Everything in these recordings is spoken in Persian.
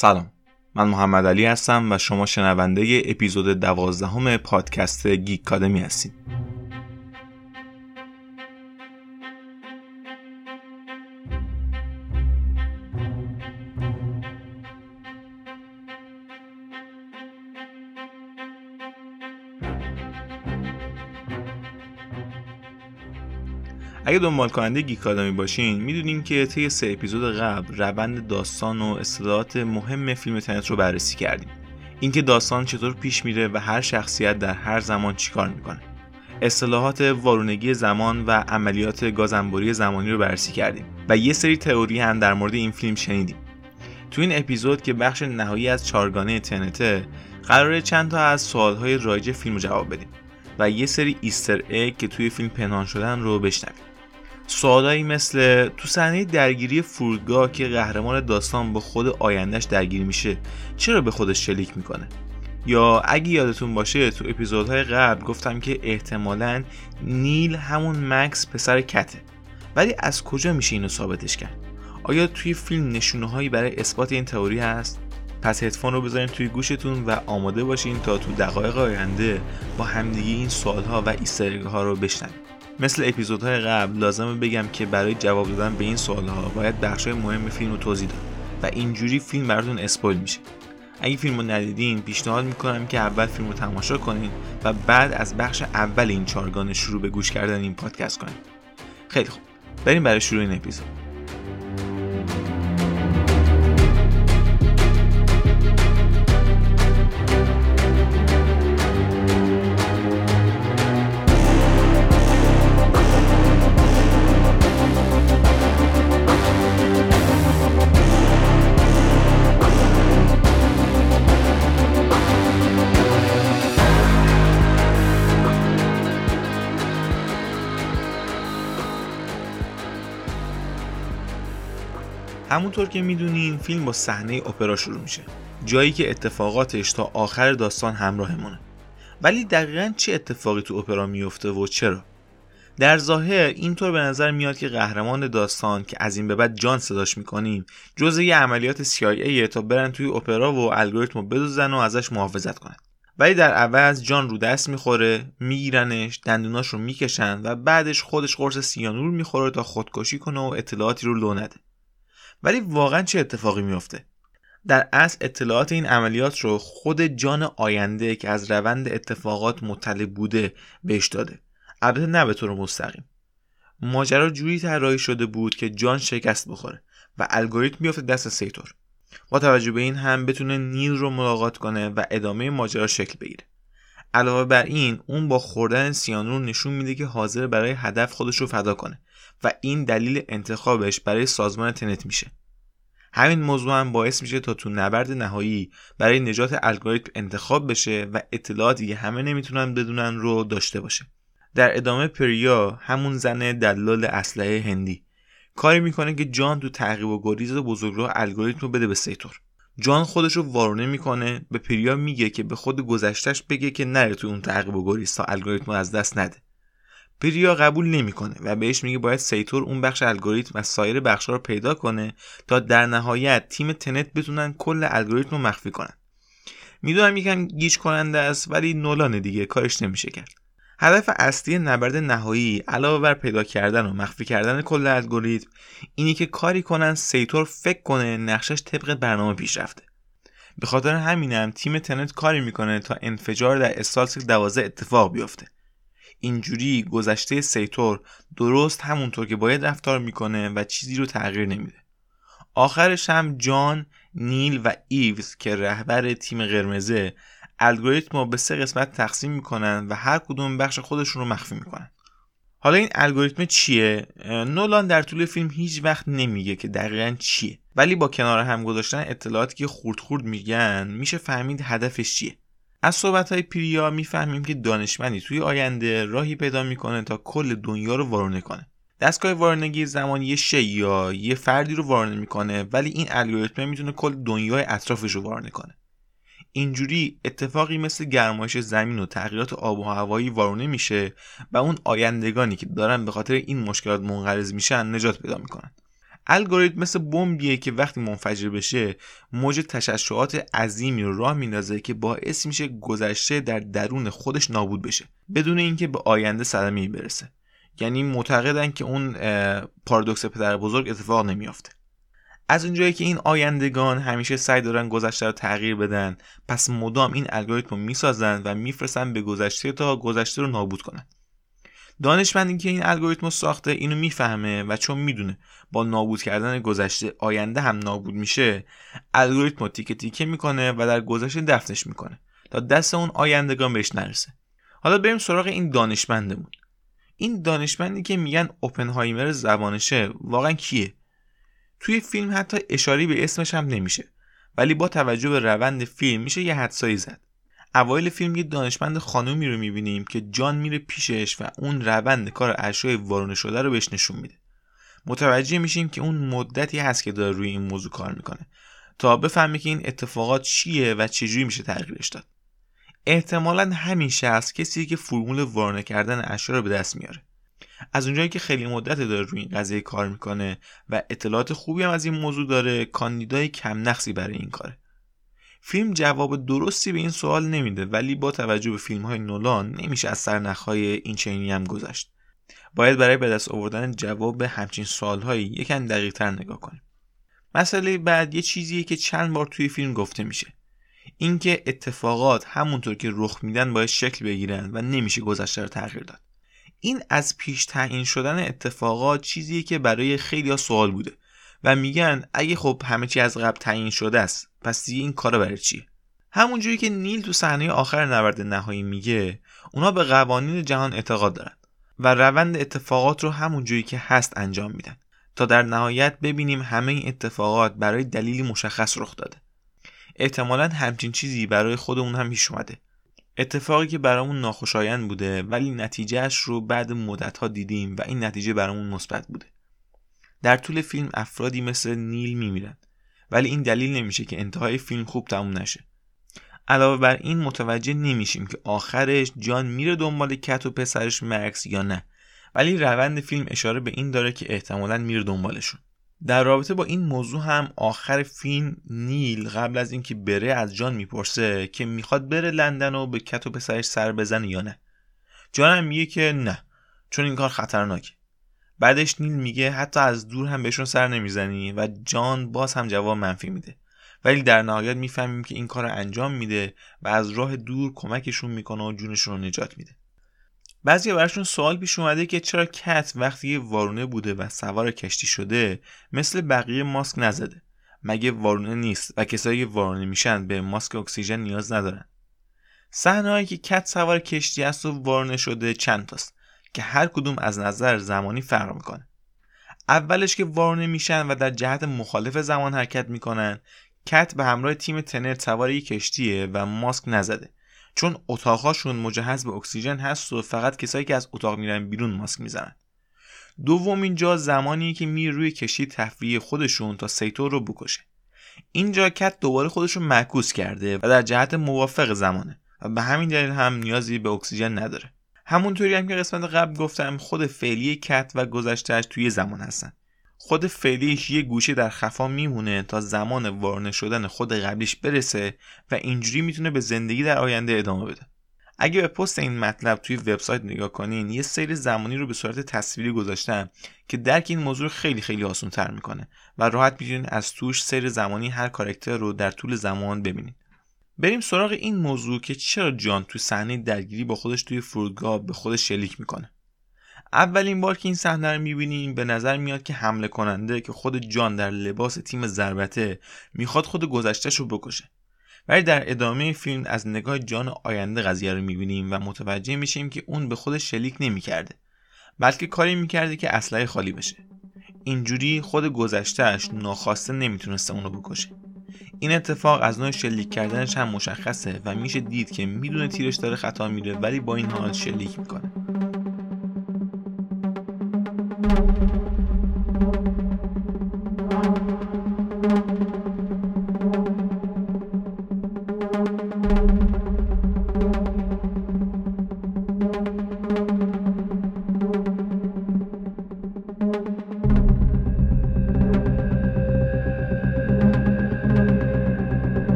سلام. من محمد علی هستم و شما شنونده اپیزود دوازدهم پادکست گیک کادمی هستید. اگه دنبال کننده گیکادامی باشین می‌دونین که طی سه اپیزود قبل روند داستان و اصطلاحات مهم فیلم تنت رو بررسی کردیم. اینکه داستان چطور پیش میره و هر شخصیت در هر زمان چیکار می‌کنه. اصطلاحات وارونگی زمان و عملیات گازنبوری زمانی رو بررسی کردیم و یه سری تئوری هم در مورد این فیلم شنیدیم. تو این اپیزود که بخش نهایی از چارگانه تنته قراره چند تا از سوالهای رایج فیلم رو جواب بدیم و یه سری ایستر اگ که توی فیلم پنهان شدن رو بشنویم. سوالایی مثل تو صحنه درگیری فرودگاه که قهرمان داستان با خود آیندهش درگیر میشه چرا به خودش شلیک می‌کنه؟ یا اگه یادتون باشه تو اپیزودهای قبل گفتم که احتمالا نیل همون مکس پسر کته. ولی از کجا میشه اینو ثابتش کرد؟ آیا توی فیلم نشونه برای اثبات این تئوری هست؟ پس هدفون رو بذارین توی گوشتون و آماده باشین تا تو دقایق آینده با همدیگه این سوالها و ایسترگ ها رو بشنویم. مثل اپیزودهای قبل لازمه بگم که برای جواب دادن به این سوالها باید بخشای مهم فیلم رو توضیح داد و اینجوری فیلم براتون اسپویل میشه. اگه فیلم رو ندیدین پیشنهاد می‌کنم که اول فیلم رو تماشا کنین و بعد از بخش اول این چارگانه شروع به گوش کردن این پادکست کنین. خیلی خوب. بریم برای شروع این اپیزود. همونطور که می‌دونین فیلم با صحنه اپرا شروع میشه. جایی که اتفاقاتش تا آخر داستان همراهمونه. ولی دقیقا چه اتفاقی تو اپرا میفته و چرا؟ در ظاهر اینطور به نظر میاد که قهرمان داستان که از این به بعد جان صداش می‌کنیم جزء یه عملیات CIA تا برن توی اپرا و الگوریتم رو بدوزن و ازش محافظت کنن. ولی در عوض جان رو دست می‌خوره میگیرنش دندوناش رو می‌کشن و بعدش خودش قرص سیانور می‌خوره تا خودکشی کنه و اطلاعاتی رو لو نده. ولی واقعا چه اتفاقی میافته؟ در اصل اطلاعات این عملیات رو خود جان آینده که از روند اتفاقات مطلع بوده بهش داده. البته نه به طور مستقیم. ماجرا جوری طراحی شده بود که جان شکست بخوره و الگوریتم میفته دست سیتور با توجه به این هم بتونه نیل رو ملاقات کنه و ادامه ماجرا شکل بگیره. علاوه بر این اون با خوردن سیانور نشون میده که حاضر برای هدف خودش رو فدا کنه. و این دلیل انتخابش برای سازمان تنت میشه. همین موضوع هم باعث میشه تا تو نبرد نهایی برای نجات الگوریتم انتخاب بشه و اطلاعاتی که همه نمی‌تونن بدونن رو داشته باشه. در ادامه پریا همون زن دلال اسلحه هندی. کاری می‌کنه که جان تو تعقیب و گریز بزرگراه الگوریتم رو بده به سیتور. جان خودش رو وارونه می‌کنه به پریا میگه که به خود گذشتش بگه که نره تو اون تعقیب و گریز تا الگوریتم رو از دست نده. پریا قبول نمی‌کنه و بهش میگه باید سیتور اون بخش الگوریتم و سایر بخشا رو پیدا کنه تا در نهایت تیم تنت بتونن کل الگوریتم رو مخفی کنن. می‌دونم یکم گیج کننده است ولی نولان دیگه کارش نمیشه کرد. هدف اصلی نبرد نهایی علاوه بر پیدا کردن و مخفی کردن کل الگوریتم اینی که کاری کنن سیتور فکر کنه نقشش طبق برنامه پیش رفته به خاطر همینم تیم تنت کاری می‌کنه تا انفجار در استالسک 12 اتفاق بیفته. اینجوری گذشته سیتور درست همونطور که باید رفتار می‌کنه و چیزی رو تغییر نمیده. آخرش هم جان، نیل و ایوز که رهبر تیم قرمزه الگوریتم رو به سه قسمت تقسیم می‌کنن و هر کدوم بخش خودشون رو مخفی می‌کنن. حالا این الگوریتم چیه؟ نولان در طول فیلم هیچ وقت نمیگه که دقیقا چیه. ولی با کنار هم گذاشتن اطلاعاتی که خورد خورد میگن میشه فهمید هدفش چیه. از صحبت های پریا می‌فهمیم که دانشمندی توی آینده راهی پیدا می‌کنه تا کل دنیا رو وارونه کنه. دستگاه وارونگی زمان یه شی یا یه فردی رو وارونه می‌کنه ولی این الگوریتم می‌تونه کل دنیای اطرافش رو وارونه کنه. اینجوری اتفاقی مثل گرمایش زمین و تغییرات آب و هوایی وارونه میشه و اون آیندگانی که دارن به خاطر این مشکلات منقرض میشن نجات پیدا می‌کنن. الگوریتم مثل بمبیه که وقتی منفجر بشه موج تشعشعات عظیمی رو راه میندازه که باعث میشه گذشته در درون خودش نابود بشه. بدون اینکه به آینده صدمه برسه. یعنی معتقدن که اون پارادوکس پدر بزرگ اتفاق نمیافته. از اونجایی که این آیندگان همیشه سعی دارن گذشته رو تغییر بدن پس مدام این الگوریتم رو می‌سازن و میفرستن به گذشته تا گذشته رو نابود کنن. دانشمندی که این الگوریتم ساخته اینو می‌فهمه و چون می‌دونه با نابود کردن گذشته آینده هم نابود میشه الگوریتم تیکه تیکه می‌کنه و در گذشته دفنش می‌کنه تا دست اون آیندگان بهش نرسه. حالا بریم سراغ این دانشمندمون. این دانشمندی که میگن اوپنهایمر زبانشه واقعا کیه؟ توی فیلم حتی اشاری به اسمش هم نمیشه ولی با توجه به روند فیلم میشه یه حدسایی زد. اوایل فیلم یه دانشمند خانومی رو می‌بینیم که جان میره پیشش و اون روند کار اشیاء وارونه شده رو بهش نشون میده. متوجه میشیم که اون مدتی هست که داره روی این موضوع کار می‌کنه تا بفهمه که این اتفاقات چیه و چجوری میشه تغییرش داد. احتمالا همین شخص کسی که فرمول وارونه کردن اشیا رو به دست میاره. از اونجایی که خیلی مدت داره روی این قضیه کار می‌کنه و اطلاعات خوبی هم از این موضوع داره کاندیدای کم نقصی برای این کاره. فیلم جواب درستی به این سوال نمیده ولی با توجه به فیلم های نولان نمیشه از سرنخهای این چینی هم گذشت. باید برای به دست آوردن جواب همچین سوالهایی یکم دقیق تر نگاه کنیم. مسئله بعد یه چیزیه که چند بار توی فیلم گفته میشه. اینکه اتفاقات همونطور که رخ میدن باید شکل بگیرن و نمیشه گذشته رو تغییر داد. این از پیش تعیین شدن اتفاقات چیزیه که برای خیلی سوال بوده. و میگن اگه خب همه چی از قبل تعیین شده است پس دیگه این کارا برای چیه همونجوری که نیل تو صحنه آخر نبرد نهایی میگه اونا به قوانین جهان اعتقاد دارن و روند اتفاقات رو همونجوری که هست انجام میدن تا در نهایت ببینیم همه این اتفاقات برای دلیلی مشخص رخ داده. احتمالا همچین چیزی برای خودمون هم پیش اومده. اتفاقی که برامون ناخوشایند بوده ولی نتیجهش رو بعد مدت ها دیدیم و این نتیجه برامون مثبت بوده. در طول فیلم افرادی مثل نیل میمیرن. ولی این دلیل نمیشه که انتهای فیلم خوب تموم نشه. علاوه بر این متوجه نمیشیم که آخرش جان میره دنبال کت و پسرش مکس یا نه. ولی روند فیلم اشاره به این داره که احتمالا میره دنبالشون. در رابطه با این موضوع هم آخر فیلم نیل قبل از اینکه بره از جان می‌پرسه که می‌خواد بره لندن و به کت و پسرش سر بزنه یا نه. جان هم میگه که نه. چون این کار خطرناکه. بعدش نیل میگه حتی از دور هم بهشون سر نمی‌زنی و جان باز هم جواب منفی میده. ولی در نهایت می‌فهمیم که این کار رو انجام میده و از راه دور کمکشون می‌کنه و جونشون رو نجات میده. بعضی براشون سوال پیش اومده که چرا کت وقتی وارونه بوده و سوار کشتی شده مثل بقیه ماسک نزده؟ مگه وارونه نیست و کسایی که وارونه میشن به ماسک اکسیژن نیاز ندارن؟ صحنه‌ای که کت سوار کشتی است و وارونه شده چند تاست؟ که هر کدوم از نظر زمانی فرق می‌کنه. اولش که وارونه میشن و در جهت مخالف زمان حرکت می‌کنن کت به همراه تیم تنت سوار یک کشتیه و ماسک نزده. چون اتاقهاشون مجهز به اکسیژن هست و فقط کسایی که از اتاق میرن بیرون ماسک می‌زنن. دوم اینجا زمانی که میره روی کشتی تفریح خودشون تا سیتور رو بکشه. اینجا کت دوباره خودش رو معکوس کرده و در جهت موافق زمانه و به همین دلیل هم نیازی به اکسیژن نداره. همونطوری هم که قسمت قبل گفتم خود فعلی کت و گذشتهش توی زمان هستن. خود فعلیش یه گوشه در خفا میمونه تا زمان وارونه شدن خود قبلیش برسه و اینجوری می‌تونه به زندگی در آینده ادامه بده. اگه به پست این مطلب توی وبسایت نگاه کنین یه سیر زمانی رو به صورت تصویری گذاشتم که درک این موضوع خیلی خیلی آسان تر می‌کنه و راحت می‌تونید از توش سیر زمانی هر کارکتر رو در طول زمان ببینید بریم سراغ این موضوع که چرا جان تو صحنه درگیری با خودش توی فرودگاه به خودش شلیک می‌کنه. اولین بار که این صحنه رو می‌بینیم به نظر میاد که حمله کننده که خود جان در لباس تیم ضربته می‌خواد خود گذشتهش رو بکشه. ولی در ادامه فیلم از نگاه جان آینده قضیه رو می‌بینیم و متوجه میشیم که اون به خودش شلیک نمی‌کرده بلکه کاری می‌کرده که اسلحه خالی بشه. اینجوری خود گذشتهش ناخواسته نمی‌تونسته اونو بکشه. این اتفاق از نوع شلیک کردنش هم مشخصه و میشه دید که می‌دونه تیرش داره خطا میره ولی با این حال شلیک می‌کنه.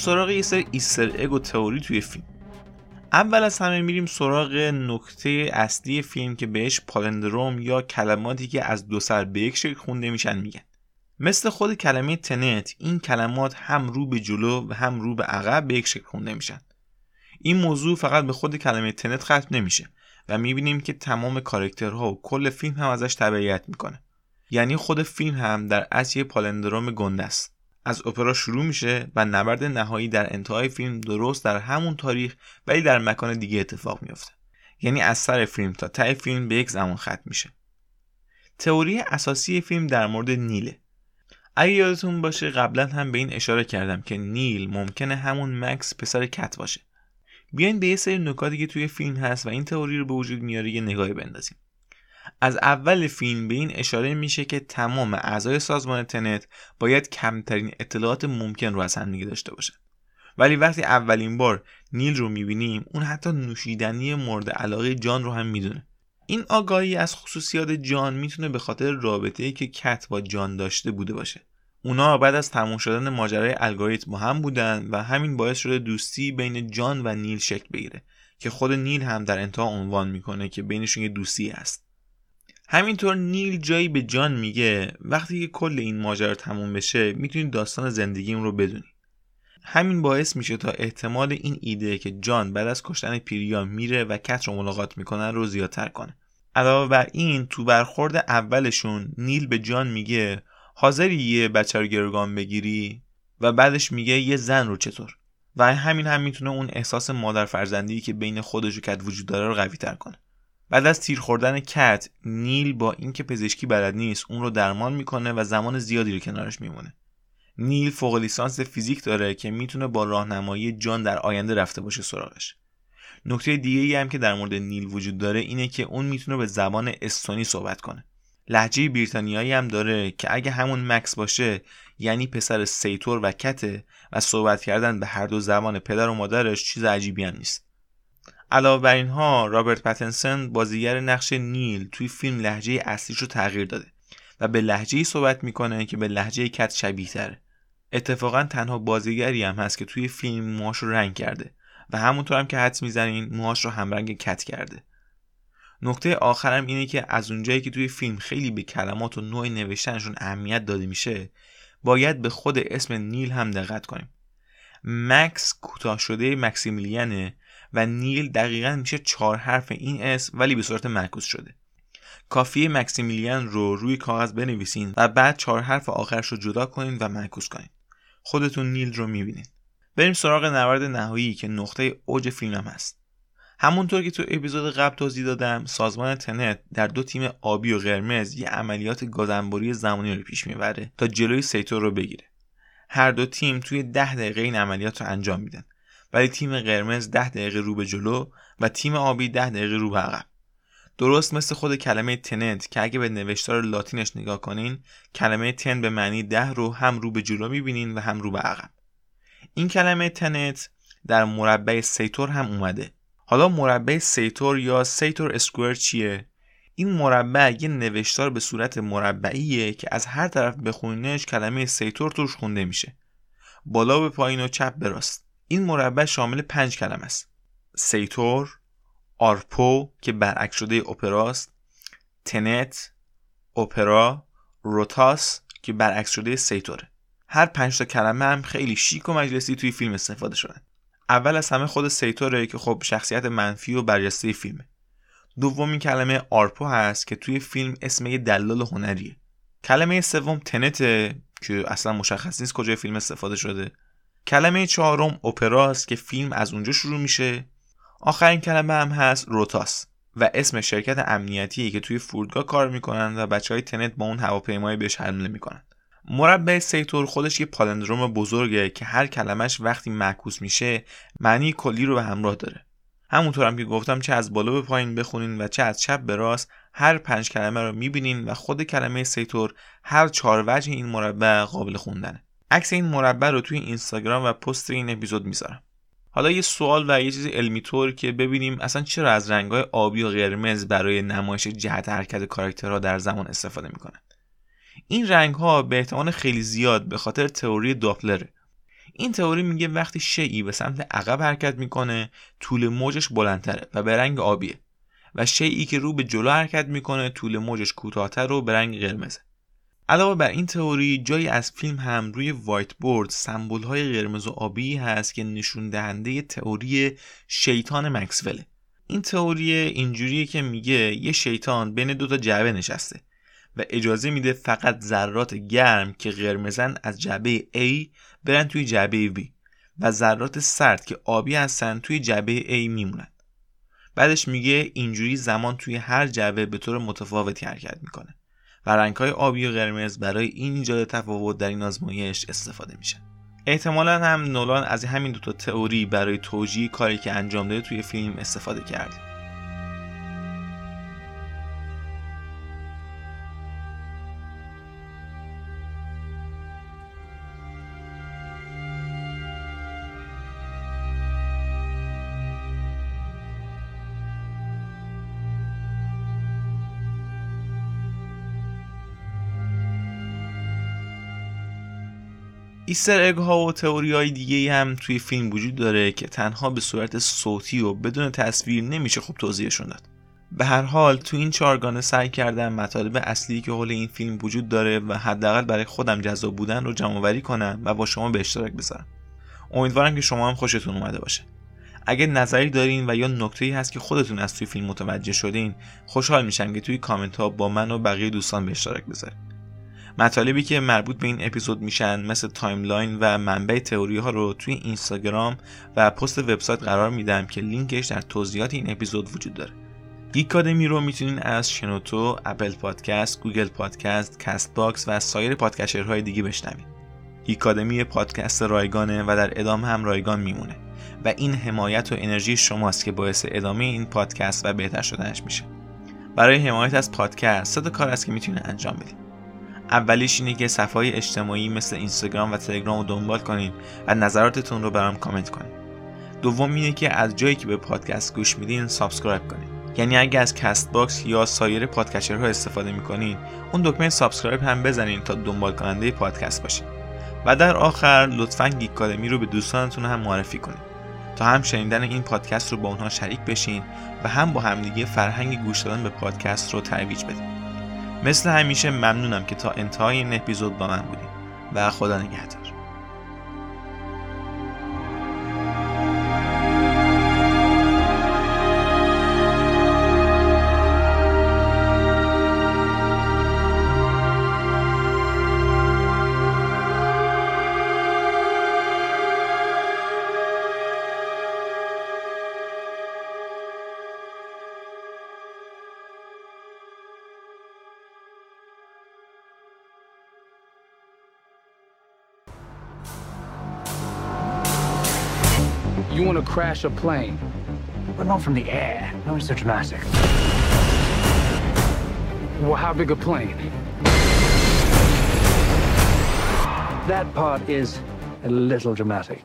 سراغ یه سری ایستر اگ و تئوری توی فیلم. اول از همه میریم سراغ نکته اصلی فیلم که بهش پالندروم یا کلماتی که از دو سر به یک شکل خونده میشن میگن. مثل خود کلمه تنت این کلمات هم رو به جلو و هم رو به عقب به یک شکل خونده میشن. این موضوع فقط به خود کلمه تنت ختم نمیشه و می‌بینیم که تمام کارکترها و کل فیلم هم ازش تبعیت می‌کنه. یعنی خود فیلم هم در اصل یه پالندروم گنده است. از اپرا شروع میشه و نبرد نهایی در انتهای فیلم درست در همون تاریخ ولی در مکان دیگه اتفاق میافته. یعنی از سر فیلم تا ته فیلم به یک زمان ختم میشه. تئوری اساسی فیلم در مورد نیله. اگه یادتون باشه قبلا هم به این اشاره کردم که نیل ممکنه همون مکس پسر کت باشه. بیاین به یه سری نکاتی که توی فیلم هست و این تئوری رو به وجود میاره یه نگاهی بندازیم. از اول فیلم به این اشاره میشه که تمام اعضای سازمان تنت باید کمترین اطلاعات ممکن رو از هم داشته باشن. ولی وقتی اولین بار نیل رو می‌بینیم اون حتی نوشیدنی مورد علاقه جان رو هم می‌دونه. این آگاهی از خصوصیات جان می‌تونه به خاطر رابطه ای که کت با جان داشته بوده باشه. اونا بعد از تموم شدن ماجرای الگوریتم هم بودن و همین باعث شده دوستی بین جان و نیل شکل بگیره که خود نیل هم در انتها عنوان می‌کنه که بینشون یه دوستی هست. همینطور نیل جایی به جان میگه وقتی که کل این ماجرا تموم بشه می‌تونی داستان زندگیم رو بدونی همین باعث میشه تا احتمال این ایده که جان بعد از کشتن پیریا میره و کت رو ملاقات می‌کنن رو زیادتر کنه. علاوه بر این تو برخورد اولشون نیل به جان میگه حاضری یه بچه رو گرگان بگیری؟ و بعدش میگه یه زن رو چطور؟ و همین هم می‌تونه اون احساس مادر فرزندی که بین خودش و کت وجود داره رو قوی تر کنه. بعد از تیر خوردن کت نیل با اینکه پزشکی بلد نیست اون رو درمان می‌کنه و زمان زیادی رو کنارش میمونه. نیل فوق لیسانس فیزیک داره که می‌تونه با راهنمایی جان در آینده رفته باشه سراغش. نکته دیگه ای هم که در مورد نیل وجود داره اینه که اون می‌تونه به زبان استونی صحبت کنه. لهجه بریتانیایی هم داره که اگه همون مکس باشه یعنی پسر سیتور و کته و صحبت کردن به هر دو زبان پدر و مادرش چیز عجیبی هم نیست. علاوه بر اینها رابرت پتنسن بازیگر نقش نیل توی فیلم لهجه اصلیش رو تغییر داده و به لحجه صحبت می‌کنه که به لحجه کت شبیه تره اتفاقا تنها بازیگری هم هست که توی فیلم موهاش رو رنگ کرده و همونطور هم که حد می‌زنین موهاش رو همرنگ کت کرده. نکته آخرم اینه که از اونجایی که توی فیلم خیلی به کلمات و نوع نوشتنشون اهمیت داده میشه باید به خود اسم نیل هم دقت کنیم. مکس کوتاه شده مکسیمیلیانه و نیل دقیقا میشه چهار حرف این اسم ولی به صورت معکوس شده. کافیه مکسیمیلیان رو روی کاغذ بنویسین و بعد چهار حرف آخرش رو جدا کنین و معکوس کنین. خودتون نیل رو می‌بینین. بریم سراغ نبرد نهایی که نقطه اوج فیلم هست. همونطور که تو اپیزود قبل توضیح دادم سازمان تنت در دو تیم آبی و قرمز یه عملیات گازنبوری زمانی رو پیش می‌بره تا جلوی سیتور رو بگیره. هر دو تیم توی ده دقیقه این عملیات رو انجام میدن. ولی تیم قرمز ده دقیقه رو به جلو و تیم آبی ده دقیقه رو به عقب. درست مثل خود کلمه تنت که اگه به نوشتار لاتینش نگاه کنین کلمه ten به معنی ده رو هم رو به جلو می‌بینین و هم رو به عقب. این کلمه تنت در مربع سیتور هم اومده. حالا مربع سیتور یا Sator Square چیه؟ این مربع یه نوشتار به صورت مربعیه که از هر طرف بخونینش کلمه سیتور توش خونده میشه. بالا به پایین و چپ به راست. این مربع شامل پنج کلمه است. سیتور آرپو که برعکس شده اپراست تنت اپرا روتاس که برعکس شده سیتوره. هر پنج تا کلمه هم خیلی شیک و مجلسی توی فیلم استفاده شدن. اول از همه خود سیتوره که خب شخصیت منفی و برجسته فیلمه. دومی کلمه آرپو هست که توی فیلم اسم یه دلال هنریه. کلمه سوم تنته که اصلا مشخص نیست کجای فیلم استفاده شده. کلمه چهارم اپراست که فیلم از اونجا شروع میشه. آخرین کلمه هم هست روتاس و اسم شرکت امنیتی که توی فرودگاه کار می‌کنن و بچه های تنت با اون هواپیمایی بهش حمله می‌کنن. مربع سیتور خودش یه پالندروم بزرگه که هر کلمش وقتی معکوس میشه معنی کلی رو به همراه داره. همونطور هم که گفتم چه از بالا به پایین بخونین و چه از چپ به راست هر پنج کلمه رو می‌بینین و خود کلمه سیتور هر چهار وجه این مربع قابل خوندنه. عکس این مربع رو توی اینستاگرام و پست این اپیزود می‌ذارم. حالا یه سوال و یه چیز علمی طور که ببینیم اصلا چرا از رنگهای آبی و قرمز برای نمایش جهت حرکت کاراکترها در زمان استفاده می‌کنن این رنگ ها به احتمال خیلی زیاد به خاطر تئوری داپلره. این تئوری میگه وقتی شیعی به سمت عقب حرکت می‌کنه طول موجش بلندتره و به رنگ آبیه و شیعی که رو به جلو حرکت می‌کنه طول موجش کوتاهتر و به رنگ قرمزه. علاوه بر این تئوری جایی از فیلم هم روی وایت بورد سمبل های قرمز و آبی هست که نشون دهنده تئوری شیطان مکسوله. این تئوری اینجوریه که میگه یه شیطان بین دو تا جعبه نشسته و اجازه میده فقط ذرات گرم که قرمزن از جعبه A برن توی جعبه B و ذرات سرد که آبی هستن توی جعبه A میمونن. بعدش میگه اینجوری زمان توی هر جعبه به طور متفاوتی حرکت می‌کنه. و رنگهای آبی و قرمز برای این ایجاد تفاوت در این آزمایش استفاده میشه. احتمالا هم نولان از همین دوتا تئوری برای توجیه کاری که انجام داده توی فیلم استفاده کرده. ایستر اگ ها و تئوری های دیگه هم توی فیلم وجود داره که تنها به صورت صوتی و بدون تصویر نمیشه خوب توضیحشون داد. به هر حال تو این چارگانه سعی کردم مطالب اصلی که حول این فیلم وجود داره و حداقل برای خودم جذاب بودن رو جمع آوری کنم و با شما به اشتراک بذارم. امیدوارم که شما هم خوشتون اومده باشه. اگه نظری دارین و یا نکته هست که خودتون از توی فیلم متوجه شدین خوشحال میشم که توی کامنت ها با من و بقیه دوستان به اشتراک بذارید. مطالبی که مربوط به این اپیزود میشن مثل timeline و منبع تئوری ها رو توی اینستاگرام و پست وبسایت قرار میدم که لینکش در توضیحات این اپیزود وجود داره گیکادمی رو می‌تونین از شنوتو، Apple Podcast، Google Podcast، Castbox و سایر podcatcher های دیگه بشنوید. گیکادمی پادکست رایگانه و در ادامه هم رایگان میمونه و این حمایت و انرژی شماست که باعث ادامه این پادکست و بهتر شدنش میشه. برای حمایت از پادکست سه تا کار هست که می‌تونید انجام بدید. اولیش اینه که صفحه اجتماعی مثل اینستاگرام و تلگرام رو دنبال کنین و نظراتتون رو برام کامنت کنین. دوم اینه که از جایی که به پادکست گوش میدین subscribe کنین. یعنی اگه از Castbox یا سایر podcatcher ها استفاده می‌کنین اون دکمه subscribe هم بزنین تا دنبال کننده پادکست باشین و در آخر لطفا گیکادمی رو به دوستانتون هم معرفی کنین. تا هم شنیدن این پادکست رو با اونها شریک بشین و هم با همدیگه فرهنگ گوش دادن به پادکست رو ترویج بدین. مثل همیشه ممنونم که تا انتهای این اپیزود با من بودیم و خدا نگهدار. You want to crash a plane. But not from the air. No one's so dramatic. Well, how big a plane? That part is a little dramatic.